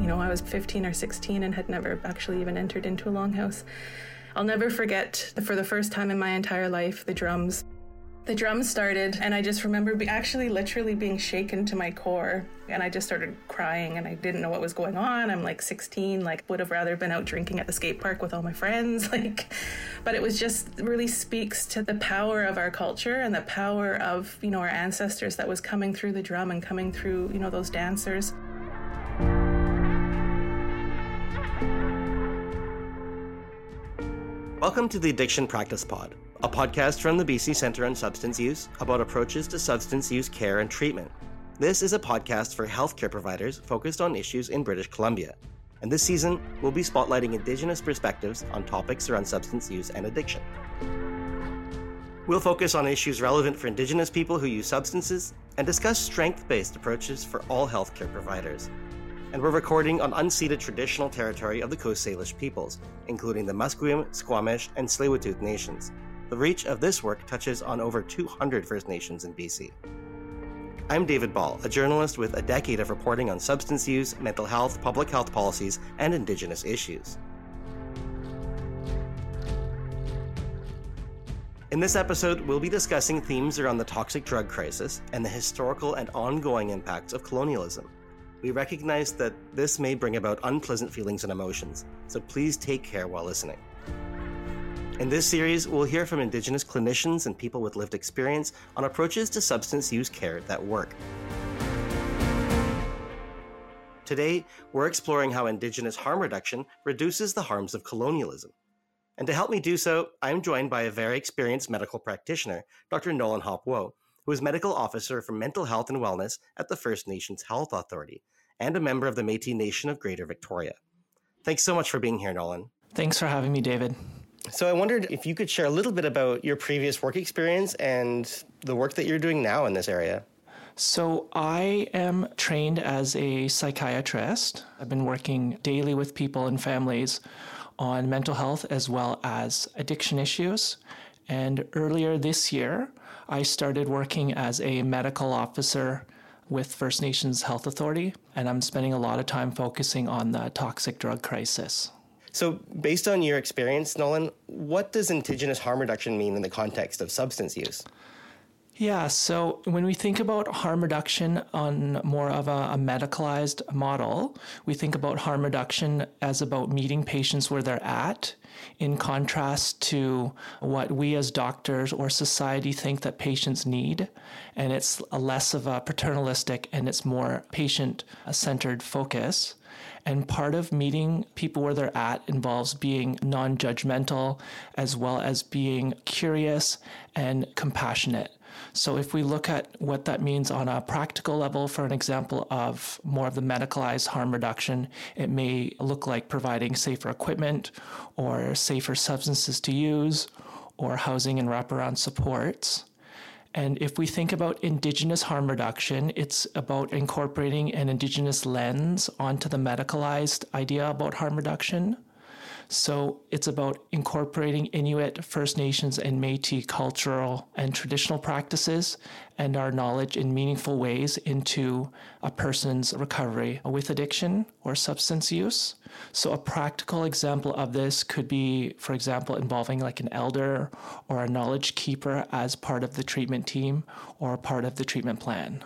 You know, I was 15 or 16 and had never actually even entered into a longhouse. I'll never forget, for the first time in my entire life, the drums. The drums started, and I just remember be actually literally being shaken to my core. And I just started crying, and I didn't know what was going on. I'm like 16, like, would have rather been out drinking at the skate park with all my friends. Like, but it was just really speaks to the power of our culture and the power of, you know, our ancestors that was coming through the drum and coming through, you know, those dancers. Welcome to the Addiction Practice Pod, a podcast from the BC Centre on Substance Use about approaches to substance use care and treatment. This is a podcast for healthcare providers focused on issues in British Columbia. And this season, we'll be spotlighting Indigenous perspectives on topics around substance use and addiction. We'll focus on issues relevant for Indigenous people who use substances and discuss strength based approaches for all healthcare providers and we're recording on unceded traditional territory of the Coast Salish peoples, including the Musqueam, Squamish, and Tsleil-Waututh nations. The reach of this work touches on over 200 First Nations in BC. I'm David Ball, a journalist with a decade of reporting on substance use, mental health, public health policies, and Indigenous issues. In this episode, we'll be discussing themes around the toxic drug crisis and the historical and ongoing impacts of colonialism we recognize that this may bring about unpleasant feelings and emotions, so please take care while listening. In this series, we'll hear from Indigenous clinicians and people with lived experience on approaches to substance use care that work. Today, we're exploring how Indigenous harm reduction reduces the harms of colonialism. And to help me do so, I'm joined by a very experienced medical practitioner, Dr. Nolan Hop Wo, who is medical officer for mental health and wellness at the First Nations Health Authority and a member of the Metis Nation of Greater Victoria. Thanks so much for being here, Nolan. Thanks for having me, David. So, I wondered if you could share a little bit about your previous work experience and the work that you're doing now in this area. So, I am trained as a psychiatrist. I've been working daily with people and families on mental health as well as addiction issues. And earlier this year, I started working as a medical officer with First Nations Health Authority, and I'm spending a lot of time focusing on the toxic drug crisis. So, based on your experience, Nolan, what does Indigenous harm reduction mean in the context of substance use? Yeah, so when we think about harm reduction on more of a, a, medicalized model, we think about harm reduction as about meeting patients where they're at, in contrast to what we as doctors or society think that patients need. And it's less of a paternalistic and it's more patient centered focus. And part of meeting people where they're at involves being non judgmental as well as being curious and compassionate. So, if we look at what that means on a practical level, for an example of more of the medicalized harm reduction, it may look like providing safer equipment or safer substances to use or housing and wraparound supports. And if we think about Indigenous harm reduction, it's about incorporating an Indigenous lens onto the medicalized idea about harm reduction. So it's about incorporating Inuit, First Nations, and Metis cultural and traditional practices and our knowledge in meaningful ways into a person's recovery with addiction or substance use. So a practical example of this could be, for example, involving like an elder or a knowledge keeper as part of the treatment team or part of the treatment plan.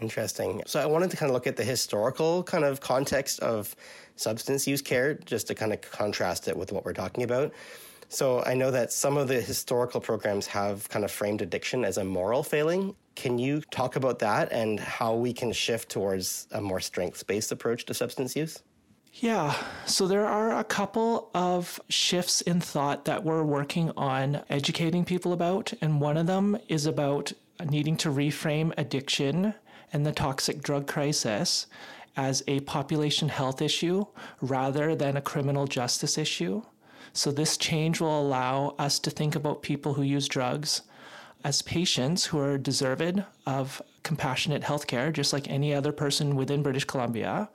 Interesting. So I wanted to kind of look at the historical kind of context of substance use care just to kind of contrast it with what we're talking about. So I know that some of the historical programs have kind of framed addiction as a moral failing. Can you talk about that and how we can shift towards a more strengths based approach to substance use? Yeah, so there are a couple of shifts in thought that we're working on educating people about. And one of them is about needing to reframe addiction and the toxic drug crisis as a population health issue rather than a criminal justice issue. So, this change will allow us to think about people who use drugs as patients who are deserved of compassionate health care, just like any other person within British Columbia,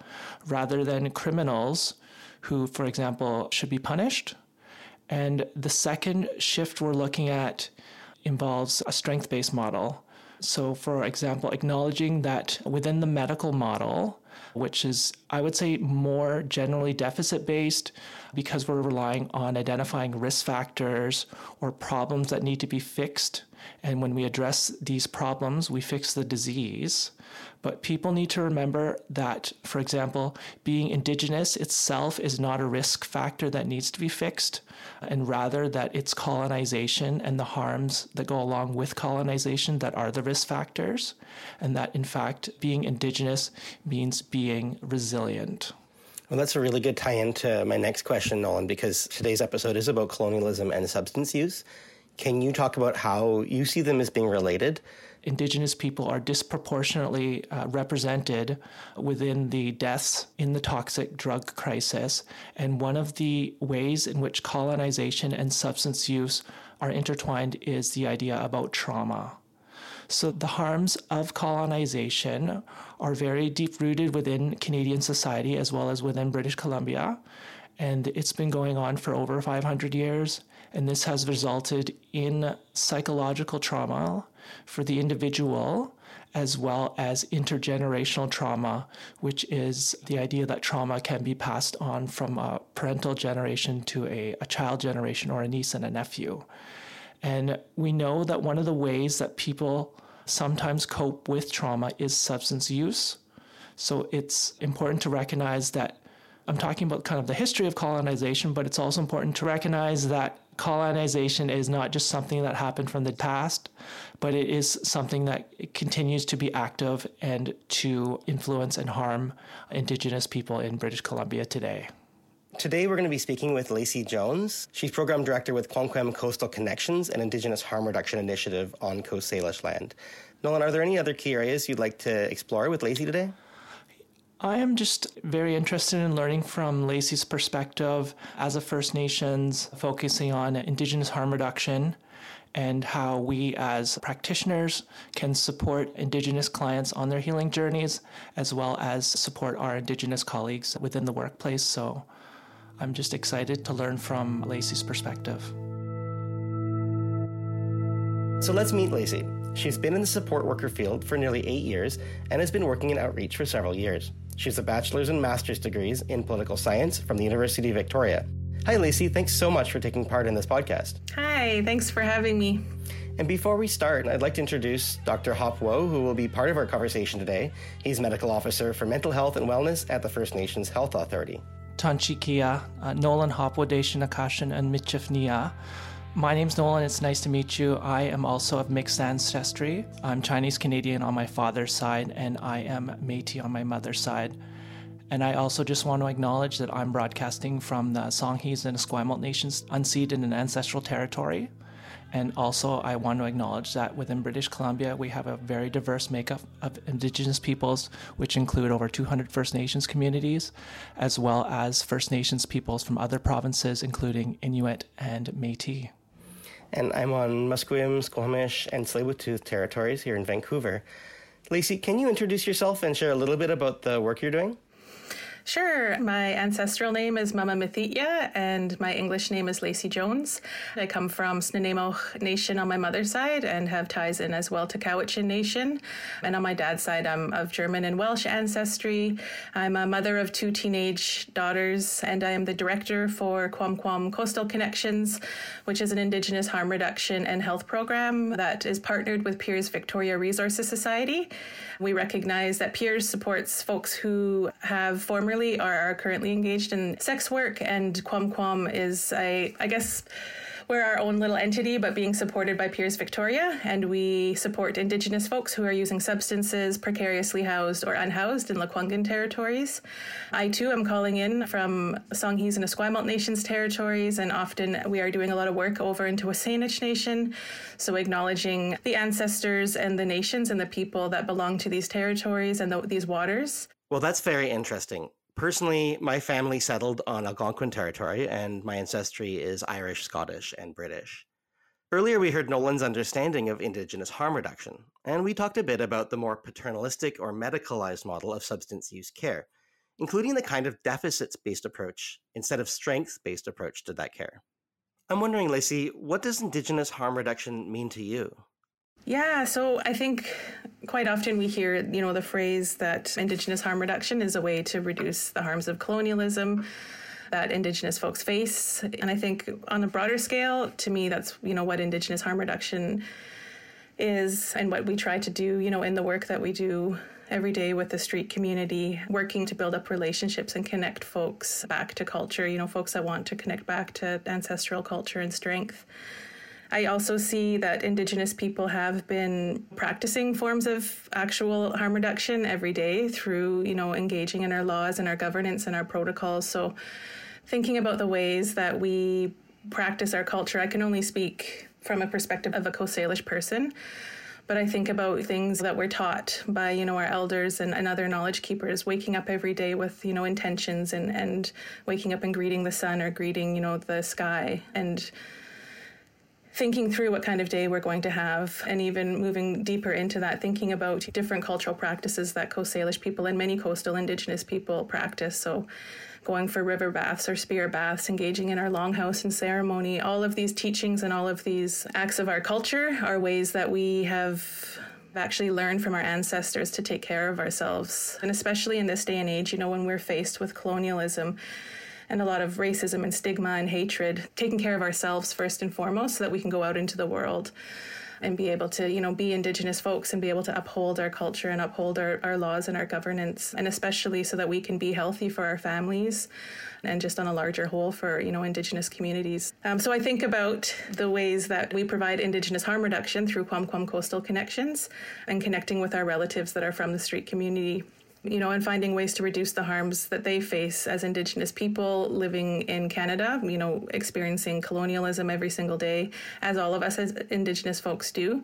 rather than criminals who, for example, should be punished. And the second shift we're looking at involves a strength based model So, for example, acknowledging that within the medical model, which is, I would say, more generally deficit based because we're relying on identifying risk factors or problems that need to be fixed. And when we address these problems, we fix the disease. But people need to remember that, for example, being Indigenous itself is not a risk factor that needs to be fixed, and rather that it's colonization and the harms that go along with colonization that are the risk factors, and that in fact, being Indigenous means being resilient. Well, that's a really good tie in to my next question, Nolan, because today's episode is about colonialism and substance use. Can you talk about how you see them as being related? Indigenous people are disproportionately uh, represented within the deaths in the toxic drug crisis. And one of the ways in which colonization and substance use are intertwined is the idea about trauma. So, the harms of colonization are very deep rooted within Canadian society as well as within British Columbia. And it's been going on for over 500 years. And this has resulted in psychological trauma for the individual as well as intergenerational trauma, which is the idea that trauma can be passed on from a parental generation to a, a child generation or a niece and a nephew. And we know that one of the ways that people sometimes cope with trauma is substance use. So it's important to recognize that I'm talking about kind of the history of colonization, but it's also important to recognize that colonization is not just something that happened from the past, but it is something that continues to be active and to influence and harm Indigenous people in British Columbia today. Today, we're going to be speaking with Lacey Jones. She's program director with QomQem Coastal Connections, an Indigenous harm reduction initiative on Coast Salish land. Nolan, are there any other key areas you'd like to explore with Lacey today? I am just very interested in learning from Lacey's perspective as a First Nations, focusing on Indigenous harm reduction and how we as practitioners can support Indigenous clients on their healing journeys, as well as support our Indigenous colleagues within the workplace. So I'm just excited to learn from Lacey's perspective. So let's meet Lacey. She's been in the support worker field for nearly eight years and has been working in outreach for several years. She has a bachelor's and master's degrees in political science from the University of Victoria. Hi, Lacey. Thanks so much for taking part in this podcast. Hi, thanks for having me. And before we start, I'd like to introduce Dr. Hop Wo, who will be part of our conversation today. He's medical officer for mental health and wellness at the First Nations Health Authority. Tanchikia, uh, Nolan Hopwadation Akashan, and Michifnia. My name's Nolan. It's nice to meet you. I am also of mixed ancestry. I'm Chinese Canadian on my father's side, and I am Metis on my mother's side. And I also just want to acknowledge that I'm broadcasting from the Songhees and Esquimalt nations unceded in ancestral territory. And also, I want to acknowledge that within British Columbia, we have a very diverse makeup of Indigenous peoples, which include over 200 First Nations communities, as well as First Nations peoples from other provinces, including Inuit and Metis and I'm on Musqueam, Squamish, and Tsleil-Waututh territories here in Vancouver. Lacey, can you introduce yourself and share a little bit about the work you're doing? Sure. Mm-hmm. My ancestral name is Mama Mithitya, and my English name is Lacey Jones. I come from Snuneymuxw Nation on my mother's side and have ties in as well to Cowichan Nation. And on my dad's side, I'm of German and Welsh ancestry. I'm a mother of two teenage daughters, and I am the director for QomQem Coastal Connections, which is an Indigenous harm reduction and health program that is partnered with Peers Victoria Resources Society. We recognize that Peers supports folks who have formerly or are currently engaged in sex work, and QomQem is a, I guess, we're our own little entity, but being supported by Peers Victoria, and we support Indigenous folks who are using substances precariously housed or unhoused in Lekwungen territories. I too am calling in from Songhees and Esquimalt Nations territories, and often we are doing a lot of work over into WSÁNEĆ Nation, so acknowledging the ancestors and the nations and the people that belong to these territories and the, these waters. Well, that's very interesting. Personally, my family settled on Algonquin territory, and my ancestry is Irish, Scottish, and British. Earlier, we heard Nolan's understanding of Indigenous harm reduction, and we talked a bit about the more paternalistic or medicalized model of substance use care, including the kind of deficits based approach instead of strength based approach to that care. I'm wondering, Lacey, what does Indigenous harm reduction mean to you? Yeah, so I think quite often we hear, you know, the phrase that Indigenous harm reduction is a way to reduce the harms of colonialism that Indigenous folks face. And I think on a broader scale, to me, that's, you know, what Indigenous harm reduction is and what we try to do, you know, in the work that we do every day with the street community, working to build up relationships and connect folks back to culture, you know, folks that want to connect back to ancestral culture and strength. I also see that Indigenous people have been practicing forms of actual harm reduction every day through, you know, engaging in our laws and our governance and our protocols. So, thinking about the ways that we practice our culture, I can only speak from a perspective of a Coast Salish person. But I think about things that we're taught by, you know, our elders and, and other knowledge keepers, waking up every day with, you know, intentions and, and waking up and greeting the sun or greeting, you know, the sky and thinking through what kind of day we're going to have and even moving deeper into that thinking about different cultural practices that coast salish people and many coastal indigenous people practice so going for river baths or spear baths, engaging in our longhouse and ceremony. All of these teachings and all of these acts of our culture are ways that we have actually learned from our ancestors to take care of ourselves. And especially in this day and age, you know, when we're faced with colonialism and a lot of racism and stigma and hatred, taking care of ourselves first and foremost so that we can go out into the world and be able to, you know, be Indigenous folks and be able to uphold our culture and uphold our, our laws and our governance, and especially so that we can be healthy for our families and just on a larger whole for you know indigenous communities. Um, so i think about the ways that we provide indigenous harm reduction through QomQem coastal connections and connecting with our relatives that are from the street community you know, and finding ways to reduce the harms that they face as Indigenous people living in Canada, you know, experiencing colonialism every single day, as all of us as Indigenous folks do,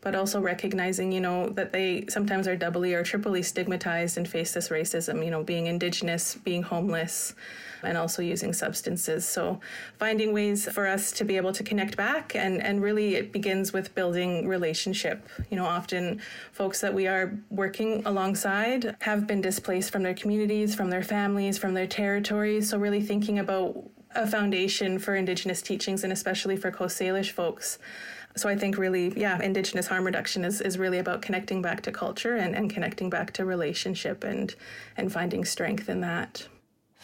but also recognizing, you know, that they sometimes are doubly or triply stigmatized and face this racism, you know, being Indigenous, being homeless and also using substances. So finding ways for us to be able to connect back and, and really it begins with building relationship. You know, often folks that we are working alongside have been displaced from their communities, from their families, from their territories. So really thinking about a foundation for Indigenous teachings and especially for Coast Salish folks. So I think really, yeah, Indigenous harm reduction is, is really about connecting back to culture and, and connecting back to relationship and and finding strength in that.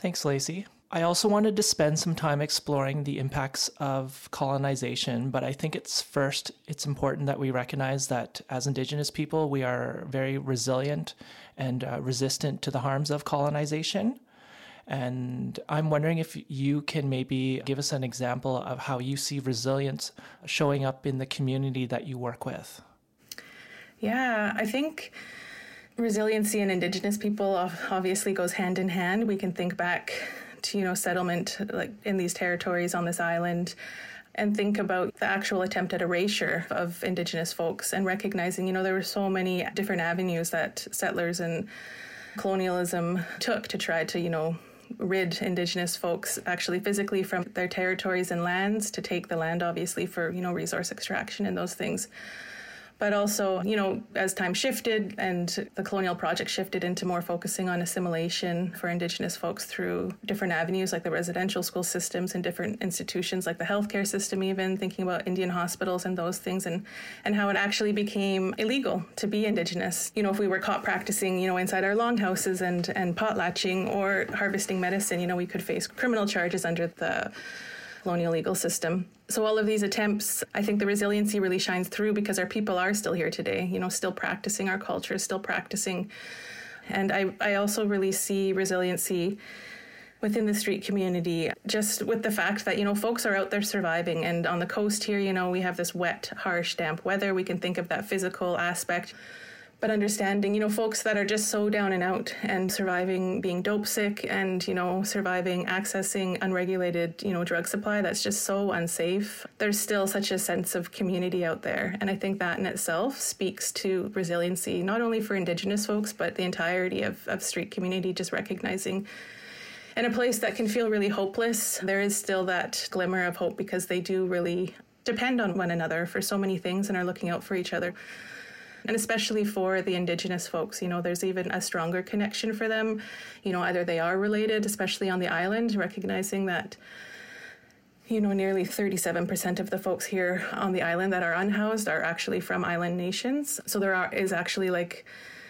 Thanks, Lacey. I also wanted to spend some time exploring the impacts of colonization, but I think it's first it's important that we recognize that as indigenous people we are very resilient and uh, resistant to the harms of colonization. And I'm wondering if you can maybe give us an example of how you see resilience showing up in the community that you work with. Yeah, I think resiliency in indigenous people obviously goes hand in hand. We can think back to you know settlement like in these territories on this island and think about the actual attempt at erasure of indigenous folks and recognizing you know there were so many different avenues that settlers and colonialism took to try to you know rid indigenous folks actually physically from their territories and lands to take the land obviously for you know resource extraction and those things but also, you know, as time shifted and the colonial project shifted into more focusing on assimilation for Indigenous folks through different avenues like the residential school systems and different institutions like the healthcare system, even thinking about Indian hospitals and those things, and, and how it actually became illegal to be Indigenous. You know, if we were caught practicing, you know, inside our longhouses and, and potlatching or harvesting medicine, you know, we could face criminal charges under the colonial legal system. So all of these attempts, I think the resiliency really shines through because our people are still here today, you know, still practicing our culture, still practicing. And I, I also really see resiliency within the street community just with the fact that you know folks are out there surviving and on the coast here you know we have this wet harsh damp weather we can think of that physical aspect but understanding, you know, folks that are just so down and out and surviving being dope sick and, you know, surviving accessing unregulated, you know, drug supply that's just so unsafe. There's still such a sense of community out there. And I think that in itself speaks to resiliency, not only for Indigenous folks, but the entirety of, of street community, just recognizing in a place that can feel really hopeless, there is still that glimmer of hope because they do really depend on one another for so many things and are looking out for each other and especially for the indigenous folks you know there's even a stronger connection for them you know either they are related especially on the island recognizing that you know, nearly 37% of the folks here on the island that are unhoused are actually from island nations. So there are, is actually like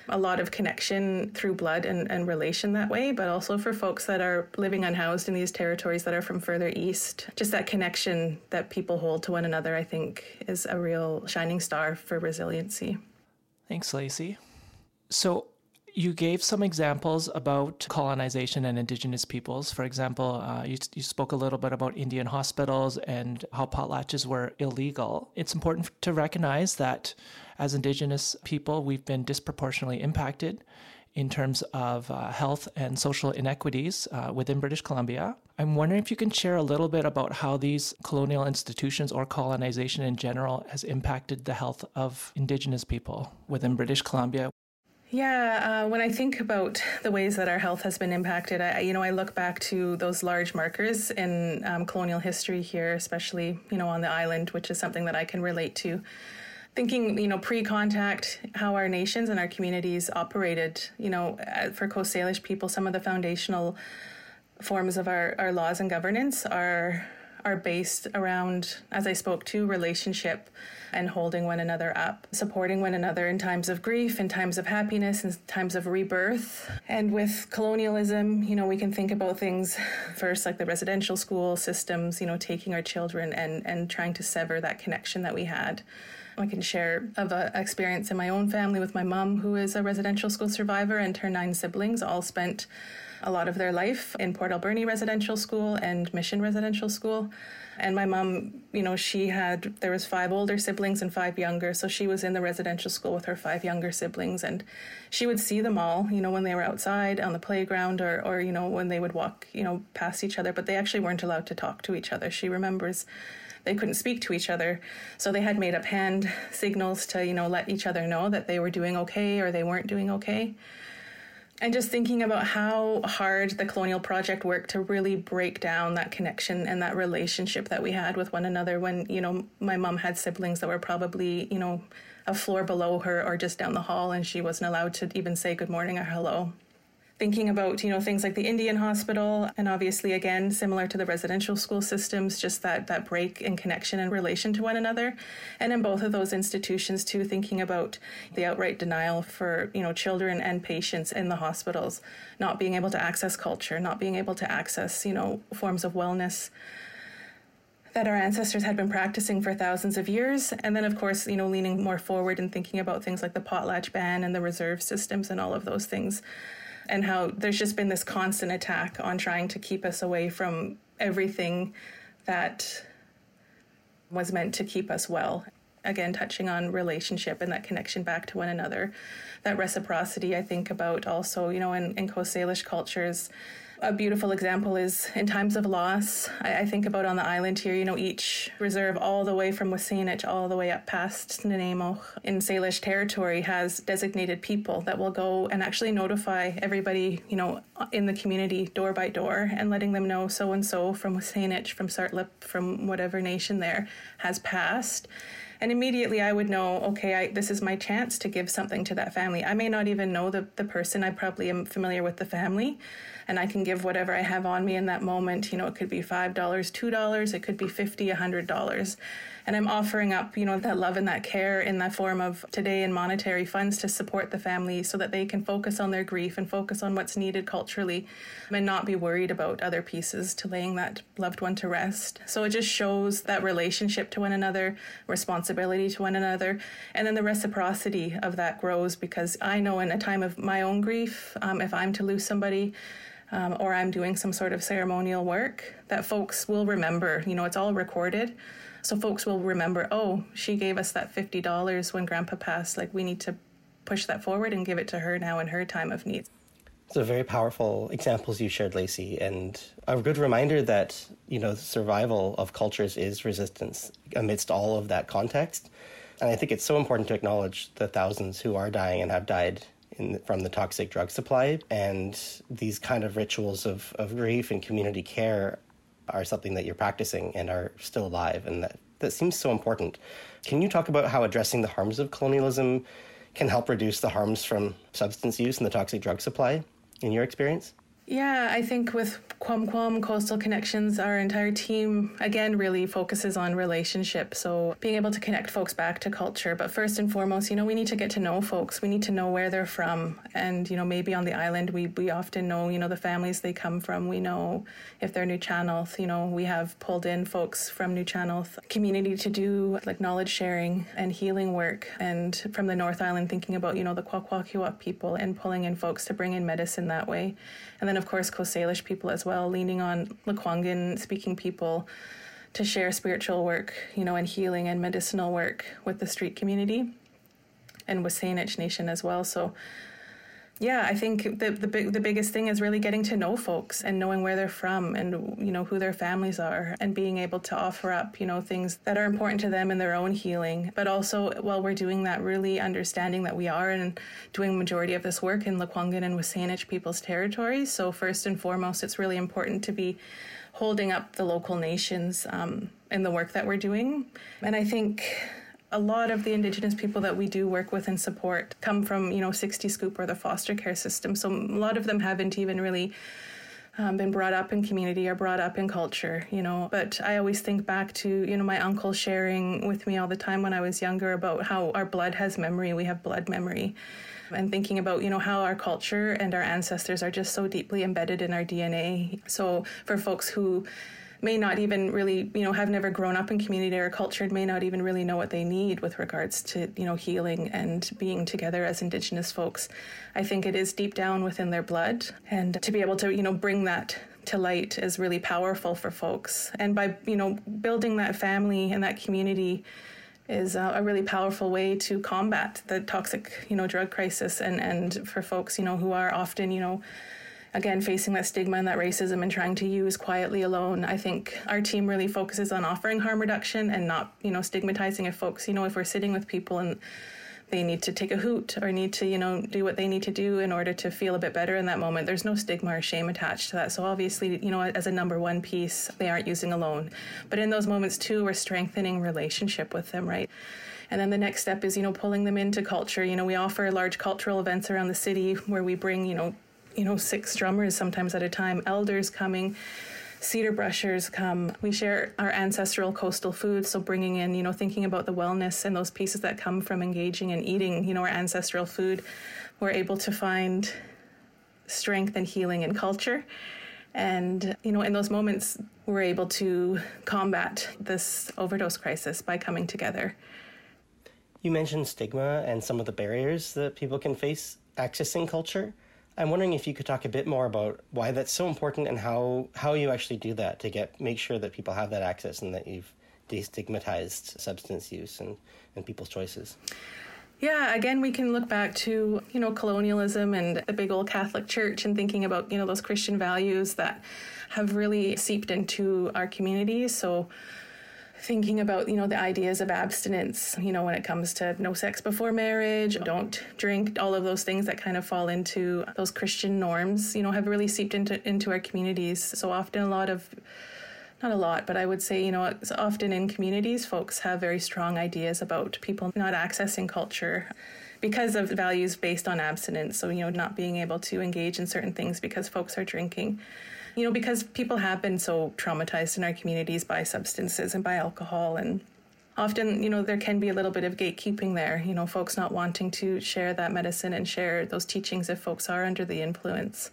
a lot of connection through blood and, and relation that way, but also for folks that are living unhoused in these territories that are from further east. Just that connection that people hold to one another, I think, is a real shining star for resiliency. Thanks, Lacey. So, you gave some examples about colonization and Indigenous peoples. For example, uh, you, you spoke a little bit about Indian hospitals and how potlatches were illegal. It's important to recognize that as Indigenous people, we've been disproportionately impacted in terms of uh, health and social inequities uh, within British Columbia. I'm wondering if you can share a little bit about how these colonial institutions or colonization in general has impacted the health of Indigenous people within British Columbia. Yeah, uh, when I think about the ways that our health has been impacted, I, you know, I look back to those large markers in um, colonial history here, especially, you know, on the island, which is something that I can relate to. Thinking, you know, pre-contact, how our nations and our communities operated, you know, uh, for Coast Salish people, some of the foundational forms of our, our laws and governance are are based around, as I spoke to, relationship and holding one another up, supporting one another in times of grief, in times of happiness, in times of rebirth. And with colonialism, you know, we can think about things first like the residential school systems, you know, taking our children and, and trying to sever that connection that we had. I can share of an experience in my own family with my mom, who is a residential school survivor, and her nine siblings all spent a lot of their life in Port Alberni Residential School and Mission Residential School. And my mom, you know, she had there was five older siblings and five younger, so she was in the residential school with her five younger siblings, and she would see them all, you know, when they were outside on the playground or or you know when they would walk, you know, past each other, but they actually weren't allowed to talk to each other. She remembers they couldn't speak to each other. So they had made up hand signals to, you know, let each other know that they were doing okay or they weren't doing okay and just thinking about how hard the colonial project worked to really break down that connection and that relationship that we had with one another when you know my mom had siblings that were probably you know a floor below her or just down the hall and she wasn't allowed to even say good morning or hello thinking about you know things like the Indian hospital and obviously again similar to the residential school systems just that that break in connection and relation to one another and in both of those institutions too thinking about the outright denial for you know children and patients in the hospitals not being able to access culture not being able to access you know forms of wellness that our ancestors had been practicing for thousands of years. And then, of course, you know, leaning more forward and thinking about things like the potlatch ban and the reserve systems and all of those things and how there's just been this constant attack on trying to keep us away from everything that was meant to keep us well. Again, touching on relationship and that connection back to one another, that reciprocity. I think about also, you know, in, in Coast Salish cultures, a beautiful example is in times of loss. I, I, think about on the island here, you know, each reserve all the way from WSÁNEĆ all the way up past Nanaimo in Salish territory has designated people that will go and actually notify everybody, you know, in the community door by door and letting them know so and so from WSÁNEĆ, from Tsartlip, from whatever nation there has passed and immediately I would know, okay, I, this is my chance to give something to that family. I may not even know the, the person, I probably am familiar with the family, and I can give whatever I have on me in that moment. You know, it could be $5, $2, it could be $50, $100 and I'm offering up, you know, that love and that care in the form of today in monetary funds to support the family so that they can focus on their grief and focus on what's needed culturally and not be worried about other pieces to laying that loved one to rest. So it just shows that relationship to one another, responsibility to one another, and then the reciprocity of that grows because I know in a time of my own grief, um, if I'm to lose somebody, um, or I'm doing some sort of ceremonial work, that folks will remember. You know, it's all recorded. So folks will remember, oh, she gave us that $50 when grandpa passed. Like we need to push that forward and give it to her now in her time of need. So very powerful examples you shared, Lacey, and a good reminder that, you know, survival of cultures is resistance amidst all of that context. And I think it's so important to acknowledge the thousands who are dying and have died in, from the toxic drug supply. And these kind of rituals of, of grief and community care are something that you're practicing and are still alive, and that, that seems so important. Can you talk about how addressing the harms of colonialism can help reduce the harms from substance use and the toxic drug supply in your experience? Yeah, I think with QomQem Coastal Connections, our entire team again really focuses on relationship. So being able to connect folks back to culture. But first and foremost, you know, we need to get to know folks. We need to know where they're from. And, you know, maybe on the island we, we often know, you know, the families they come from. We know if they're Nuu-chah-nulth, you know, we have pulled in folks from Nuu-chah-nulth community to do like knowledge sharing and healing work. And from the North Island thinking about, you know, the Kwakwaka'wakw people and pulling in folks to bring in medicine that way. And then, of course, Coast Salish people as well, leaning on Lekwungen speaking people to share spiritual work, you know, and healing and medicinal work with the street community and with Saanich Nation as well. So yeah, I think the the big the biggest thing is really getting to know folks and knowing where they're from and you know who their families are and being able to offer up you know things that are important to them in their own healing. But also while we're doing that, really understanding that we are and doing majority of this work in Lekwungen and Saanich people's territories. So first and foremost, it's really important to be holding up the local nations um, in the work that we're doing. And I think a lot of the indigenous people that we do work with and support come from you know 60 scoop or the foster care system so a lot of them haven't even really um, been brought up in community or brought up in culture, you know. But I always think back to, you know, my uncle sharing with me all the time when I was younger about how our blood has memory. We have blood memory. And thinking about, you know, how our culture and our ancestors are just so deeply embedded in our DNA. So for folks who may not even really, you know, have never grown up in community or culture, and may not even really know what they need with regards to, you know, healing and being together as Indigenous folks. I think it is deep down within their blood. And to be able to, you know, bring that to light is really powerful for folks. And by, you know, building that family and that community is a, really powerful way to combat the toxic, you know, drug crisis and, and for folks, you know, who are often, you know, again facing that stigma and that racism and trying to use quietly alone i think our team really focuses on offering harm reduction and not you know stigmatizing if folks you know if we're sitting with people and they need to take a hoot or need to you know do what they need to do in order to feel a bit better in that moment there's no stigma or shame attached to that. So obviously you know as a number one piece they aren't using alone. But in those moments too we're strengthening relationship with them right? And then the next step is you know pulling them into culture. You know we offer large cultural events around the city where we bring you know you know, six drummers sometimes at a time, elders coming, cedar brushers come. We share our ancestral coastal food. so bringing in, you know, thinking about the wellness and those pieces that come from engaging and eating, you know, our ancestral food. We're able to find strength and healing in culture. And, you know, in those moments, we're able to combat this overdose crisis by coming together. You mentioned stigma and some of the barriers that people can face accessing culture. I'm wondering if you could talk a bit more about why that's so important and how, how you actually do that to get make sure that people have that access and that you've destigmatized substance use and, and people's choices. Yeah, again, we can look back to, you know, colonialism and the big old Catholic Church and thinking about, you know, those Christian values that have really seeped into our communities. So, thinking about you know the ideas of abstinence you know when it comes to no sex before marriage don't drink all of those things that kind of fall into those christian norms you know have really seeped into into our communities so often a lot of not a lot, but I would say, you know, often in communities, folks have very strong ideas about people not accessing culture because of values based on abstinence. So, you know, not being able to engage in certain things because folks are drinking you know, because people have been so traumatized in our communities by substances and by alcohol and often you know there can be a little bit of gatekeeping there you know folks not wanting to share that medicine and share those teachings if folks are under the influence.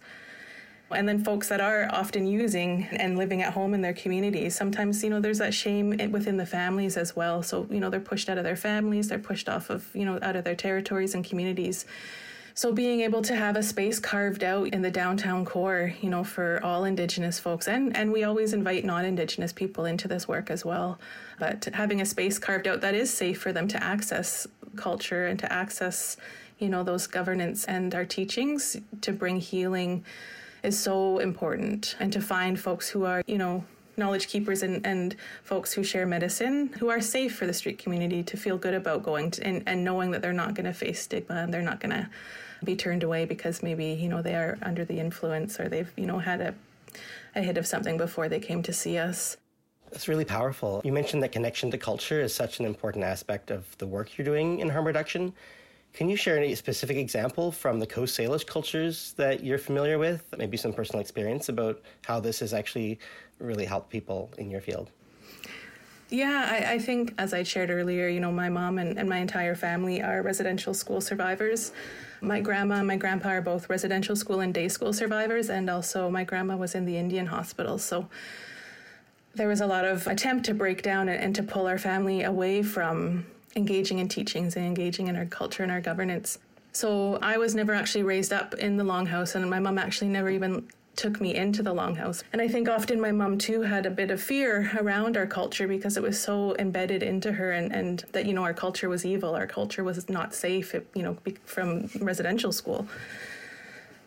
And then folks that are often using and living at home in their communities sometimes you know there's that shame within the families as well. So you know they're pushed out of their families they're pushed off of you know out of their territories and communities so being able to have a space carved out in the downtown core, you know, for all Indigenous folks, and and we always invite non-Indigenous people into this work as well. But having a space carved out that is safe for them to access culture and to access, you know, those governance and our teachings to bring healing is so important, and to find folks who are, you know, knowledge keepers and, and folks who share medicine who are safe for the street community to feel good about going to, and, and knowing that they're not going to face stigma and they're not going to be turned away because maybe you know they are under the influence or they've you know had a, a hit of something before they came to see us. It's really powerful. You mentioned that connection to culture is such an important aspect of the work you're doing in harm reduction. Can you share any specific example from the Coast Salish cultures that you're familiar with? Maybe some personal experience about how this has actually really helped people in your field? Yeah, I, I, think, as I shared earlier, you know, my mom and, and my entire family are residential school survivors. My grandma and my grandpa are both residential school and day school survivors, and also my grandma was in the Indian hospital. So there was a lot of attempt to break down and, and to pull our family away from engaging in teachings and engaging in our culture and our governance. So I was never actually raised up in the longhouse, and my mom actually never even took me into the longhouse. And I think often my mom too had a bit of fear around our culture because it was so embedded into her and, and that, you know, our culture was evil, our culture was not safe, it, you know, from residential school.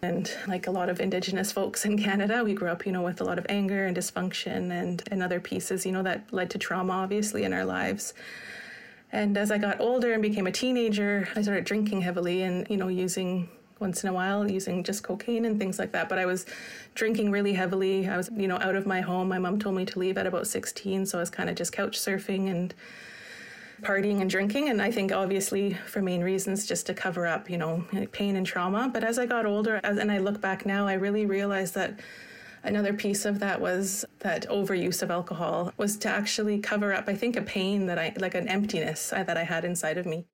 And like a lot of Indigenous folks in Canada, we grew up, you know, with a lot of anger and dysfunction and, and other pieces, you know, that led to trauma, obviously, in our lives. And as I got older and became a teenager, I started drinking heavily and, you know, using once in a while using just cocaine and things like that. But I was drinking really heavily. I was, you know, out of my home. My mom told me to leave at about 16, so I was kind of just couch surfing and partying and drinking. And I think obviously for main reasons just to cover up, you know, pain and trauma. But as I got older as, and I look back now, I really realized that another piece of that was that overuse of alcohol was to actually cover up, I think, a pain that I, like an emptiness that I had inside of me.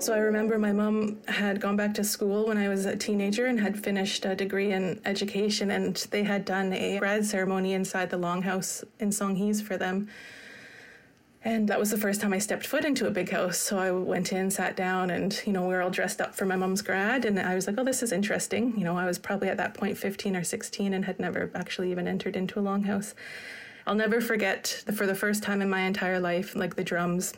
So I remember my mom had gone back to school when I was a teenager and had finished a degree in education, and they had done a grad ceremony inside the longhouse in Songhees for them. And that was the first time I stepped foot into a big house. So I went in, sat down, and you know we were all dressed up for my mom's grad, and I was like, "Oh, this is interesting." You know, I was probably at that point 15 or 16 and had never actually even entered into a longhouse. I'll never forget the, for the first time in my entire life, like the drums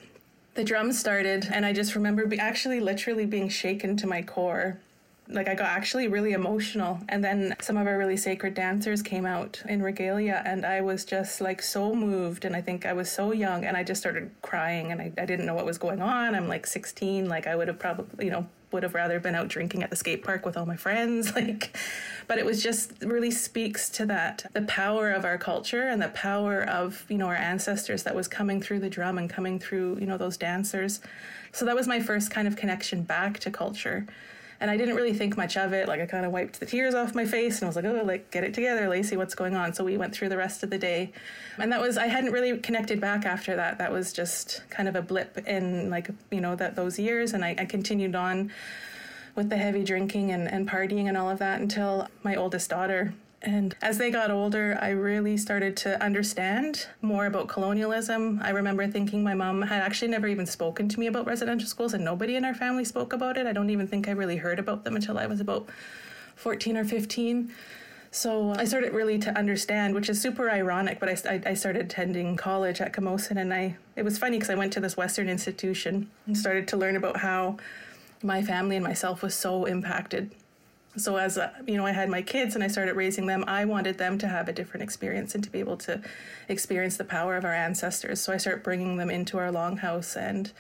the drums started, and I just remember be actually literally being shaken to my core. Like I got actually really emotional, and then some of our really sacred dancers came out in regalia, and I was just like so moved. And I think I was so young, and I just started crying, and I, I didn't know what was going on. I'm like 16, like I would have probably, you know, would have rather been out drinking at the skate park with all my friends like but it was just really speaks to that the power of our culture and the power of you know our ancestors that was coming through the drum and coming through you know those dancers so that was my first kind of connection back to culture and I didn't really think much of it. Like I kind of wiped the tears off my face and I was like, oh, like get it together, Lacey, what's going on? So we went through the rest of the day. And that was I hadn't really connected back after that. That was just kind of a blip in like, you know, that those years and I, I continued on with the heavy drinking and, and partying and all of that until my oldest daughter and as they got older, I really started to understand more about colonialism. I remember thinking my mom had actually never even spoken to me about residential schools, and nobody in our family spoke about it. I don't even think I really heard about them until I was about 14 or 15. So I started really to understand, which is super ironic. But I, I started attending college at Camosun, and I it was funny because I went to this Western institution and started to learn about how my family and myself was so impacted so as uh, you know i had my kids and i started raising them i wanted them to have a different experience and to be able to experience the power of our ancestors. So i started bringing them into our longhouse and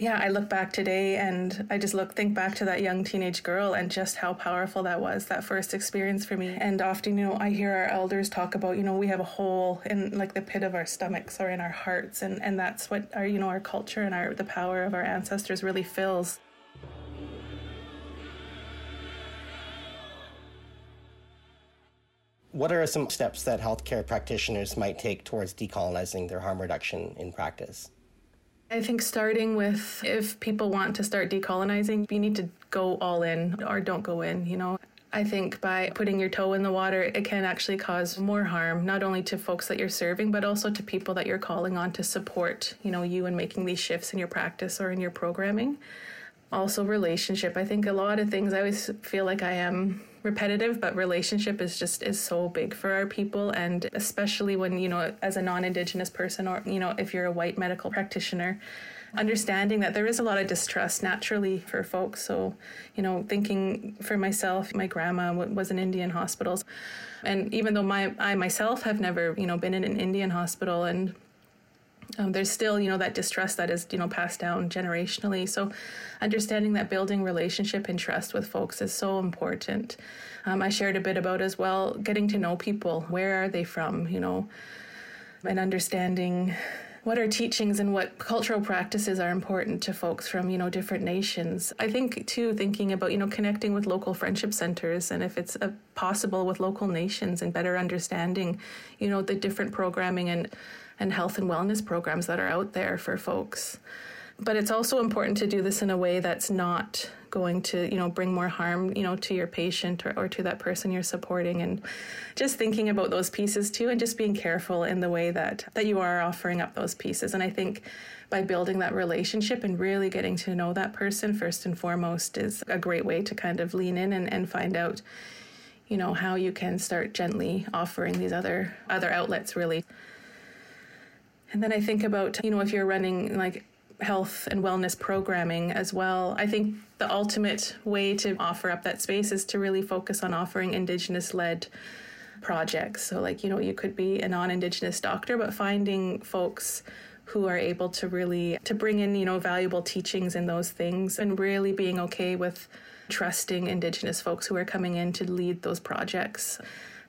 yeah i look back today and i just look think back to that young teenage girl and just how powerful that was that first experience for me. And often you know i hear our elders talk about you know we have a hole in like the pit of our stomachs or in our hearts and and that's what our you know our culture and our the power of our ancestors really fills What are some steps that healthcare practitioners might take towards decolonizing their harm reduction in practice? I think starting with if people want to start decolonizing, you need to go all in or don't go in, you know. I think by putting your toe in the water, it can actually cause more harm, not only to folks that you're serving, but also to people that you're calling on to support, you know, you in making these shifts in your practice or in your programming. Also, relationship. I think a lot of things I always feel like I am repetitive but relationship is just is so big for our people. And especially when you know as a non-indigenous person or you know if you're a white medical practitioner understanding that there is a lot of distrust naturally for folks. So you know thinking for myself my grandma was in indian hospitals. And even though my i myself have never you know been in an indian hospital and um, there's still you know that distrust that is you know passed down generationally. So understanding that building relationship and trust with folks is so important. Um, i shared a bit about as well getting to know people. Where are they from you know? And understanding what are teachings and what cultural practices are important to folks from you know different nations. I think too thinking about you know connecting with local friendship centers and if it's uh, possible with local nations and better understanding you know the different programming and and health and wellness programs that are out there for folks. But it's also important to do this in a way that's not going to you know bring more harm you know to your patient or, or to that person you're supporting. And just thinking about those pieces too and just being careful in the way that that you are offering up those pieces. And i think by building that relationship and really getting to know that person first and foremost is a great way to kind of lean in and, and find out you know how you can start gently offering these other other outlets really and then i think about you know if you're running like health and wellness programming as well. I think the ultimate way to offer up that space is to really focus on offering Indigenous led projects. So, like, you know, you could be a non Indigenous doctor, but finding folks who are able to really to bring in you know valuable teachings in those things and really being okay with trusting indigenous folks who are coming in to lead those projects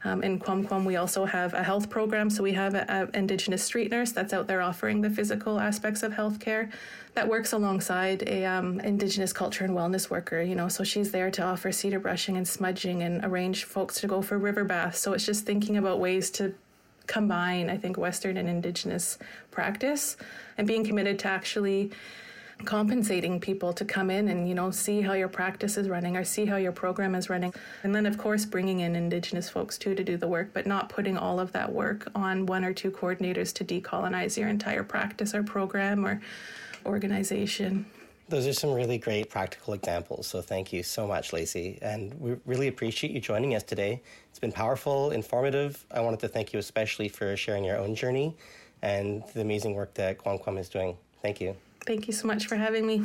um, in Quam, we also have a health program. So we have an Indigenous street nurse that's out there offering the physical aspects of healthcare that works alongside a um, Indigenous culture and wellness worker. You know, so she's there to offer cedar brushing and smudging and arrange folks to go for river baths. So it's just thinking about ways to combine, I think, Western and Indigenous practice and being committed to actually compensating people to come in and you know see how your practice is running or see how your program is running and then of course bringing in indigenous folks too to do the work but not putting all of that work on one or two coordinators to decolonize your entire practice or program or organization those are some really great practical examples. So thank you so much, Lacey. And we really appreciate you joining us today. It's been powerful, informative. I wanted to thank you especially for sharing your own journey and the amazing work that QomQem is doing. Thank you. Thank you so much for having me.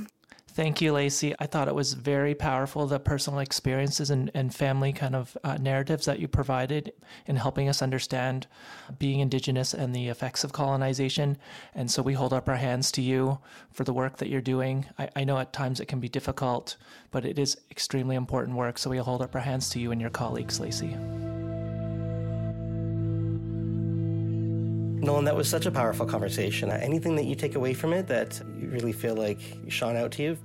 Thank you, Lacey. I thought it was very powerful, the personal experiences and, and family kind of uh, narratives that you provided in helping us understand being Indigenous and the effects of colonization. And so we hold up our hands to you for the work that you're doing. I, I know at times it can be difficult, but it is extremely important work. So we hold up our hands to you and your colleagues, Lacey. Nolan, that was such a powerful conversation. Uh, anything that you take away from it that you really feel like shone out to you?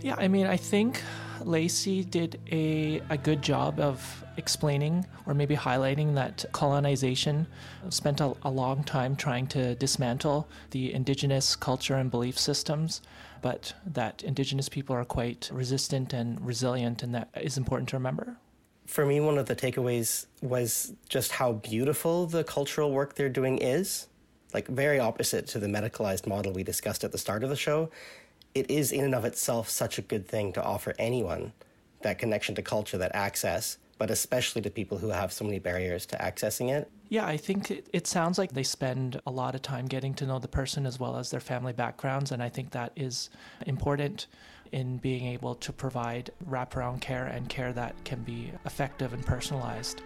Yeah, I mean, I think Lacey did a, a good job of explaining or maybe highlighting that colonization spent a, a long time trying to dismantle the indigenous culture and belief systems, but that indigenous people are quite resistant and resilient, and that is important to remember for me, one of the takeaways was just how beautiful the cultural work they're doing is. Like, very opposite to the medicalized model we discussed at the start of the show. It is, in and of itself, such a good thing to offer anyone that connection to culture, that access, but especially to people who have so many barriers to accessing it. Yeah, I think it, it, sounds like they spend a lot of time getting to know the person as well as their family backgrounds, and I think that is important in being able to provide wraparound care and care that can be effective and personalized.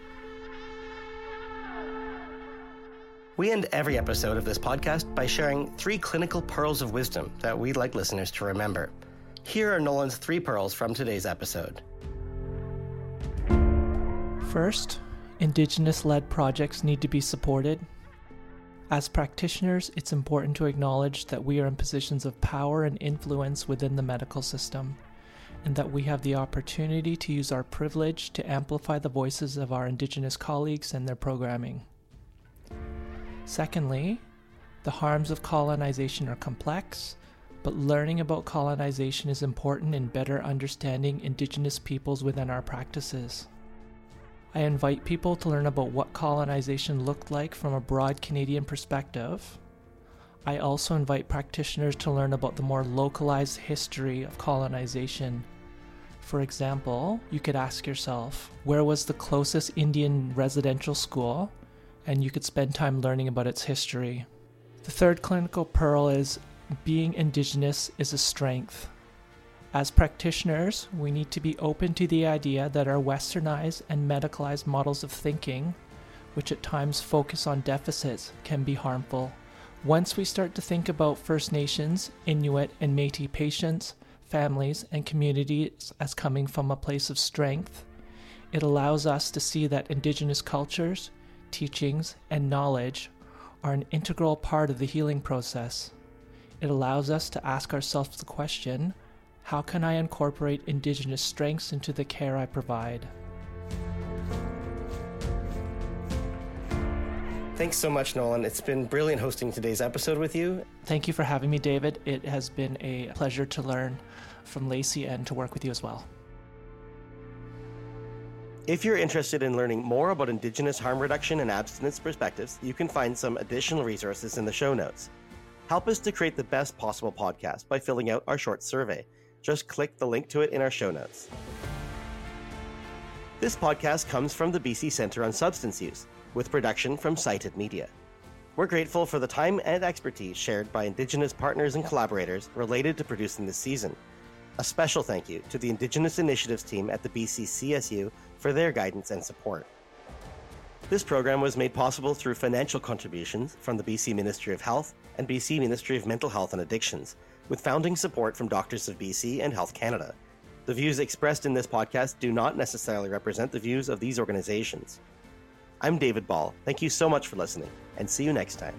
We end every episode of this podcast by sharing three clinical pearls of wisdom that we'd like listeners to remember. Here are Nolan's three pearls from today's episode. First, Indigenous led projects need to be supported as practitioners, it's important to acknowledge that we are in positions of power and influence within the medical system, and that we have the opportunity to use our privilege to amplify the voices of our Indigenous colleagues and their programming. Secondly, the harms of colonization are complex, but learning about colonization is important in better understanding Indigenous peoples within our practices. I invite people to learn about what colonization looked like from a broad Canadian perspective. I also invite practitioners to learn about the more localized history of colonization. For example, you could ask yourself, where was the closest Indian residential school? And you could spend time learning about its history. The third clinical pearl is being Indigenous is a strength. As practitioners, we need to be open to the idea that our westernized and medicalized models of thinking, which at times focus on deficits, can be harmful. Once we start to think about First Nations, Inuit, and Metis patients, families, and communities as coming from a place of strength, it allows us to see that Indigenous cultures, teachings, and knowledge are an integral part of the healing process. It allows us to ask ourselves the question how can I incorporate Indigenous strengths into the care I provide? Thanks so much, Nolan. It's been brilliant hosting today's episode with you. Thank you for having me, David. It has been a pleasure to learn from Lacey and to work with you as well. If you're interested in learning more about Indigenous harm reduction and abstinence perspectives, you can find some additional resources in the show notes. Help us to create the best possible podcast by filling out our short survey. Just click the link to it in our show notes. This podcast comes from the BC Centre on Substance Use, with production from Cited Media. We're grateful for the time and expertise shared by Indigenous partners and collaborators related to producing this season. A special thank you to the Indigenous Initiatives team at the BC CSU for their guidance and support. This program was made possible through financial contributions from the BC Ministry of Health and BC Ministry of Mental Health and Addictions, with founding support from Doctors of BC and Health Canada. The views expressed in this podcast do not necessarily represent the views of these organizations. I'm David Ball. Thank you so much for listening, and see you next time.